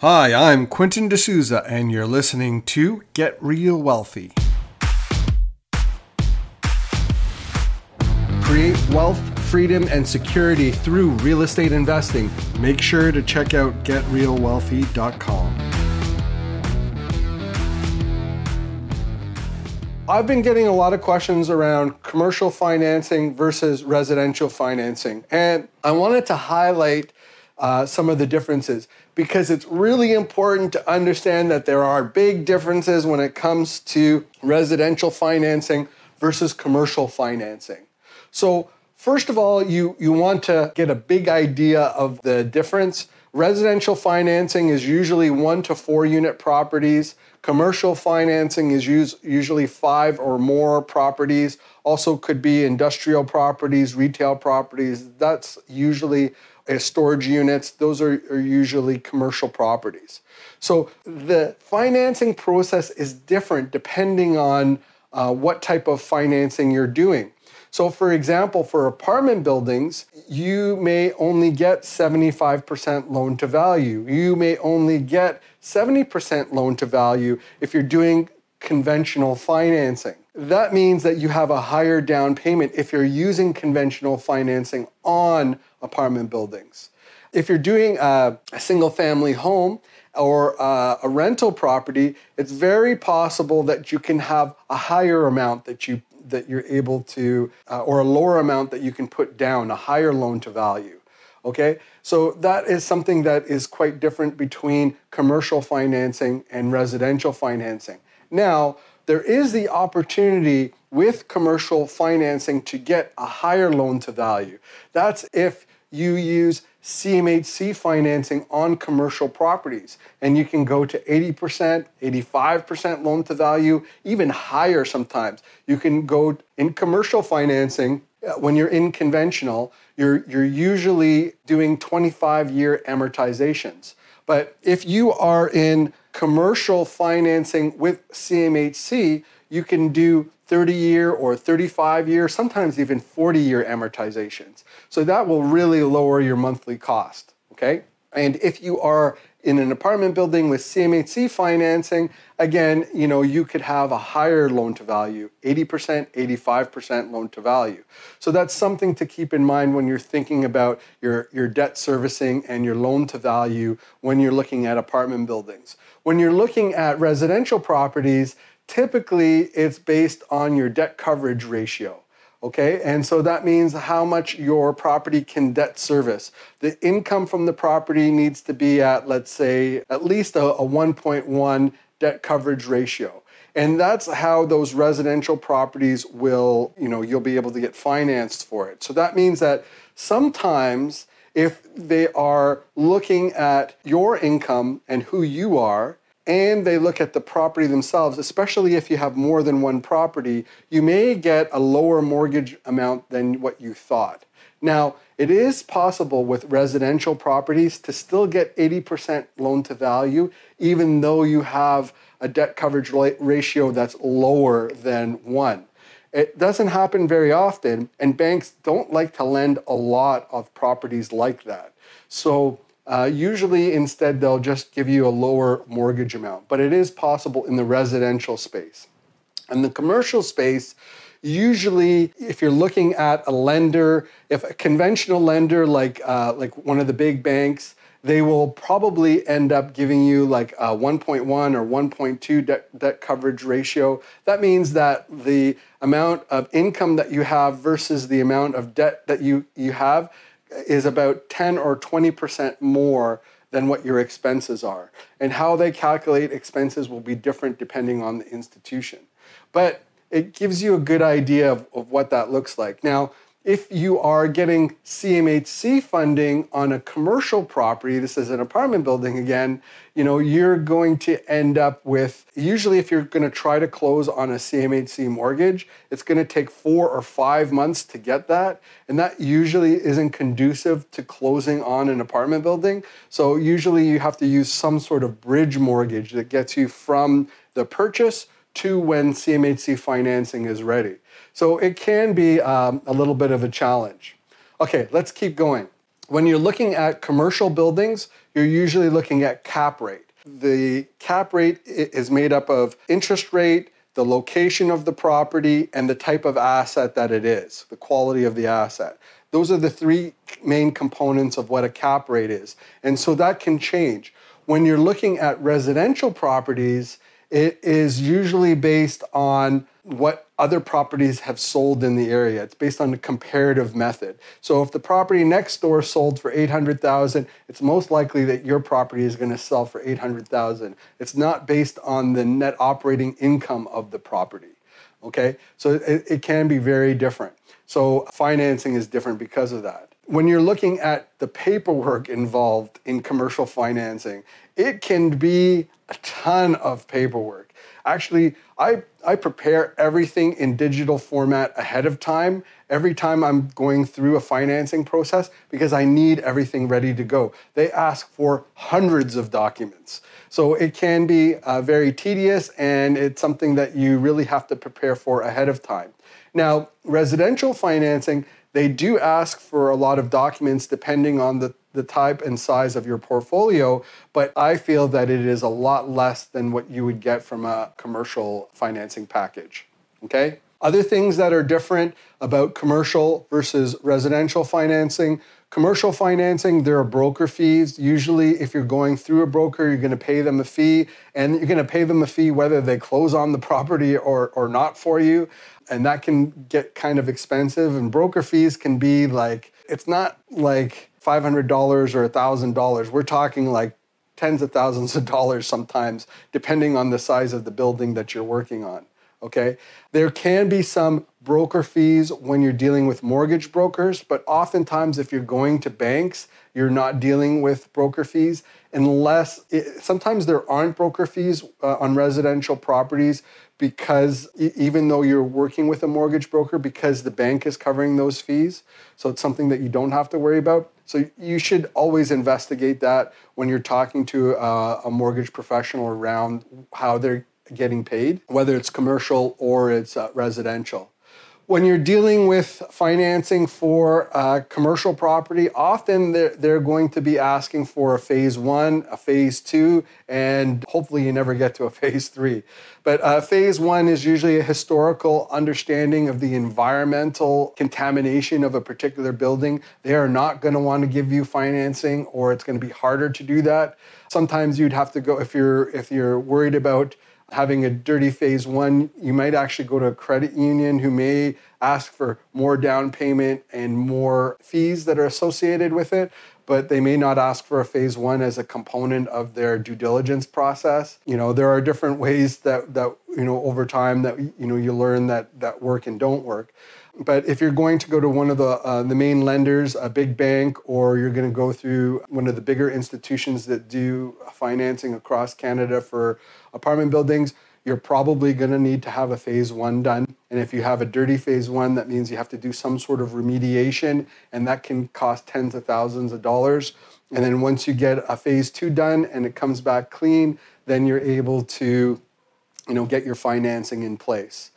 Hi, I'm Quentin D'Souza, and you're listening to Get Real Wealthy. Create wealth, freedom, and security through real estate investing. Make sure to check out getrealwealthy.com. I've been getting a lot of questions around commercial financing versus residential financing, and I wanted to highlight uh, some of the differences because it's really important to understand that there are big differences when it comes to residential financing versus commercial financing. So, first of all, you, you want to get a big idea of the difference. Residential financing is usually one to four unit properties. Commercial financing is usually five or more properties. Also, could be industrial properties, retail properties. That's usually storage units, those are, are usually commercial properties. So the financing process is different depending on uh, what type of financing you're doing. So, for example, for apartment buildings, you may only get 75% loan to value. You may only get 70% loan to value if you're doing conventional financing. That means that you have a higher down payment if you're using conventional financing on apartment buildings. If you're doing a, a single family home or a, a rental property, it's very possible that you can have a higher amount that you that you're able to, uh, or a lower amount that you can put down, a higher loan to value. Okay, so that is something that is quite different between commercial financing and residential financing. Now, there is the opportunity with commercial financing to get a higher loan to value. That's if you use CMHC financing on commercial properties. And you can go to 80%, 85% loan to value, even higher sometimes. You can go in commercial financing. Uh, when you're in conventional, you're, you're usually doing 25 year amortizations. But if you are in commercial financing with CMHC, you can do 30 year or 35 year, sometimes even 40 year amortizations. So that will really lower your monthly cost, okay? And if you are in an apartment building with CMHC financing, again, you know, you could have a higher loan to value, 80%, 85% loan to value. So that's something to keep in mind when you're thinking about your, your debt servicing and your loan to value when you're looking at apartment buildings. When you're looking at residential properties, typically it's based on your debt coverage ratio. Okay, and so that means how much your property can debt service. The income from the property needs to be at, let's say, at least a, a 1.1 debt coverage ratio. And that's how those residential properties will, you know, you'll be able to get financed for it. So that means that sometimes if they are looking at your income and who you are, and they look at the property themselves, especially if you have more than one property, you may get a lower mortgage amount than what you thought. Now, it is possible with residential properties to still get 80% loan to value, even though you have a debt coverage ratio that's lower than one. It doesn't happen very often, and banks don't like to lend a lot of properties like that. So, uh, usually, instead, they'll just give you a lower mortgage amount, but it is possible in the residential space. And the commercial space, usually, if you're looking at a lender, if a conventional lender like uh, like one of the big banks, they will probably end up giving you like a 1.1 or 1.2 debt, debt coverage ratio. That means that the amount of income that you have versus the amount of debt that you, you have is about 10 or 20% more than what your expenses are. And how they calculate expenses will be different depending on the institution. But it gives you a good idea of, of what that looks like. Now, if you are getting CMHC funding on a commercial property, this is an apartment building again, you know, you're going to end up with usually if you're going to try to close on a CMHC mortgage, it's going to take 4 or 5 months to get that, and that usually isn't conducive to closing on an apartment building. So usually you have to use some sort of bridge mortgage that gets you from the purchase to when CMHC financing is ready. So it can be um, a little bit of a challenge. Okay, let's keep going. When you're looking at commercial buildings, you're usually looking at cap rate. The cap rate is made up of interest rate, the location of the property, and the type of asset that it is, the quality of the asset. Those are the three main components of what a cap rate is. And so that can change. When you're looking at residential properties, it is usually based on what other properties have sold in the area. It's based on a comparative method. So if the property next door sold for 800,000, it's most likely that your property is going to sell for 800,000. It's not based on the net operating income of the property. Okay? So it, it can be very different. So financing is different because of that. When you're looking at the paperwork involved in commercial financing, it can be a ton of paperwork. Actually, I, I prepare everything in digital format ahead of time every time I'm going through a financing process because I need everything ready to go. They ask for hundreds of documents. So it can be uh, very tedious and it's something that you really have to prepare for ahead of time. Now, residential financing, they do ask for a lot of documents depending on the the type and size of your portfolio, but I feel that it is a lot less than what you would get from a commercial financing package. Okay? Other things that are different about commercial versus residential financing. Commercial financing, there are broker fees. Usually, if you're going through a broker, you're going to pay them a fee, and you're going to pay them a fee whether they close on the property or, or not for you. And that can get kind of expensive. And broker fees can be like, it's not like $500 or $1,000. We're talking like tens of thousands of dollars sometimes, depending on the size of the building that you're working on. Okay. There can be some broker fees when you're dealing with mortgage brokers, but oftentimes, if you're going to banks, you're not dealing with broker fees unless it, sometimes there aren't broker fees uh, on residential properties because even though you're working with a mortgage broker because the bank is covering those fees so it's something that you don't have to worry about so you should always investigate that when you're talking to a, a mortgage professional around how they're getting paid whether it's commercial or it's uh, residential when you're dealing with financing for a commercial property, often they're, they're going to be asking for a phase one, a phase two, and hopefully you never get to a phase three. But uh, phase one is usually a historical understanding of the environmental contamination of a particular building. They are not going to want to give you financing, or it's going to be harder to do that. Sometimes you'd have to go if you're if you're worried about having a dirty phase one, you might actually go to a credit union who may ask for more down payment and more fees that are associated with it, but they may not ask for a phase one as a component of their due diligence process. You know, there are different ways that that you know over time that you know you learn that that work and don't work. But if you're going to go to one of the uh, the main lenders, a big bank, or you're going to go through one of the bigger institutions that do financing across Canada for apartment buildings, you're probably going to need to have a phase one done. And if you have a dirty phase one, that means you have to do some sort of remediation, and that can cost tens of thousands of dollars. And then once you get a phase two done and it comes back clean, then you're able to, you know, get your financing in place.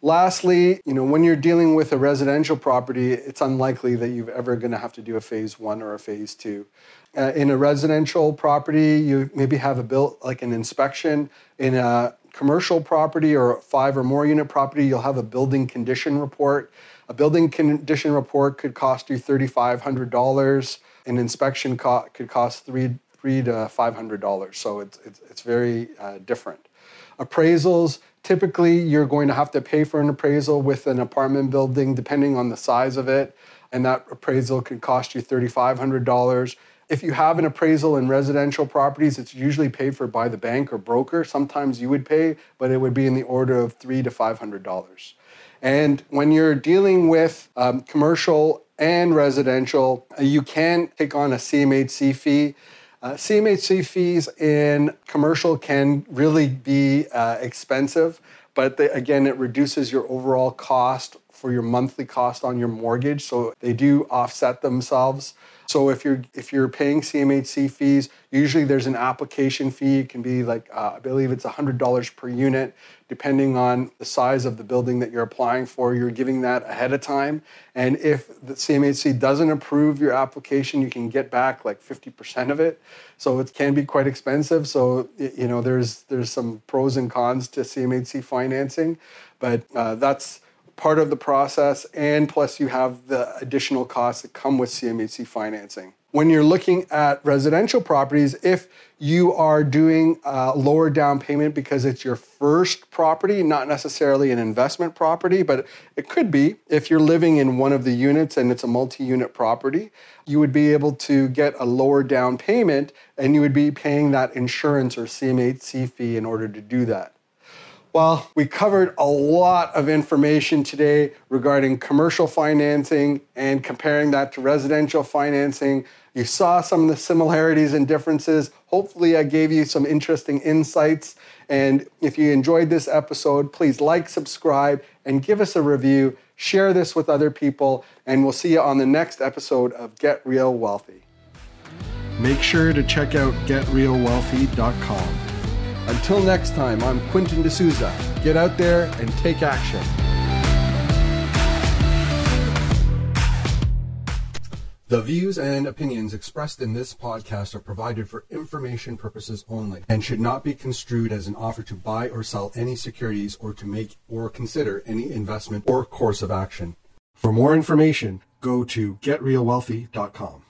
Lastly, you know, when you're dealing with a residential property, it's unlikely that you're ever going to have to do a phase one or a phase two. Uh, in a residential property, you maybe have a built like an inspection. In a commercial property or five or more unit property, you'll have a building condition report. A building condition report could cost you $3,500. An inspection co- could cost three, three to $500. So it's, it's, it's very uh, different. Appraisals, typically you're going to have to pay for an appraisal with an apartment building depending on the size of it. And that appraisal could cost you $3,500. If you have an appraisal in residential properties, it's usually paid for by the bank or broker. Sometimes you would pay, but it would be in the order of three to five hundred dollars. And when you're dealing with um, commercial and residential, you can take on a CMHC fee. Uh, CMHC fees in commercial can really be uh, expensive, but they, again, it reduces your overall cost for your monthly cost on your mortgage. So they do offset themselves. So if you're if you're paying CMHC fees, usually there's an application fee. It can be like uh, I believe it's hundred dollars per unit, depending on the size of the building that you're applying for. You're giving that ahead of time, and if the CMHC doesn't approve your application, you can get back like fifty percent of it. So it can be quite expensive. So you know there's there's some pros and cons to CMHC financing, but uh, that's part of the process, and plus you have the additional costs that come with CMHC financing. When you're looking at residential properties, if you are doing a lower down payment because it's your first property, not necessarily an investment property, but it could be if you're living in one of the units and it's a multi unit property, you would be able to get a lower down payment and you would be paying that insurance or CMHC fee in order to do that. Well, we covered a lot of information today regarding commercial financing and comparing that to residential financing. You saw some of the similarities and differences. Hopefully, I gave you some interesting insights. And if you enjoyed this episode, please like, subscribe, and give us a review. Share this with other people, and we'll see you on the next episode of Get Real Wealthy. Make sure to check out getrealwealthy.com. Until next time, I'm Quentin D'Souza. Get out there and take action. The views and opinions expressed in this podcast are provided for information purposes only and should not be construed as an offer to buy or sell any securities or to make or consider any investment or course of action. For more information, go to getrealwealthy.com.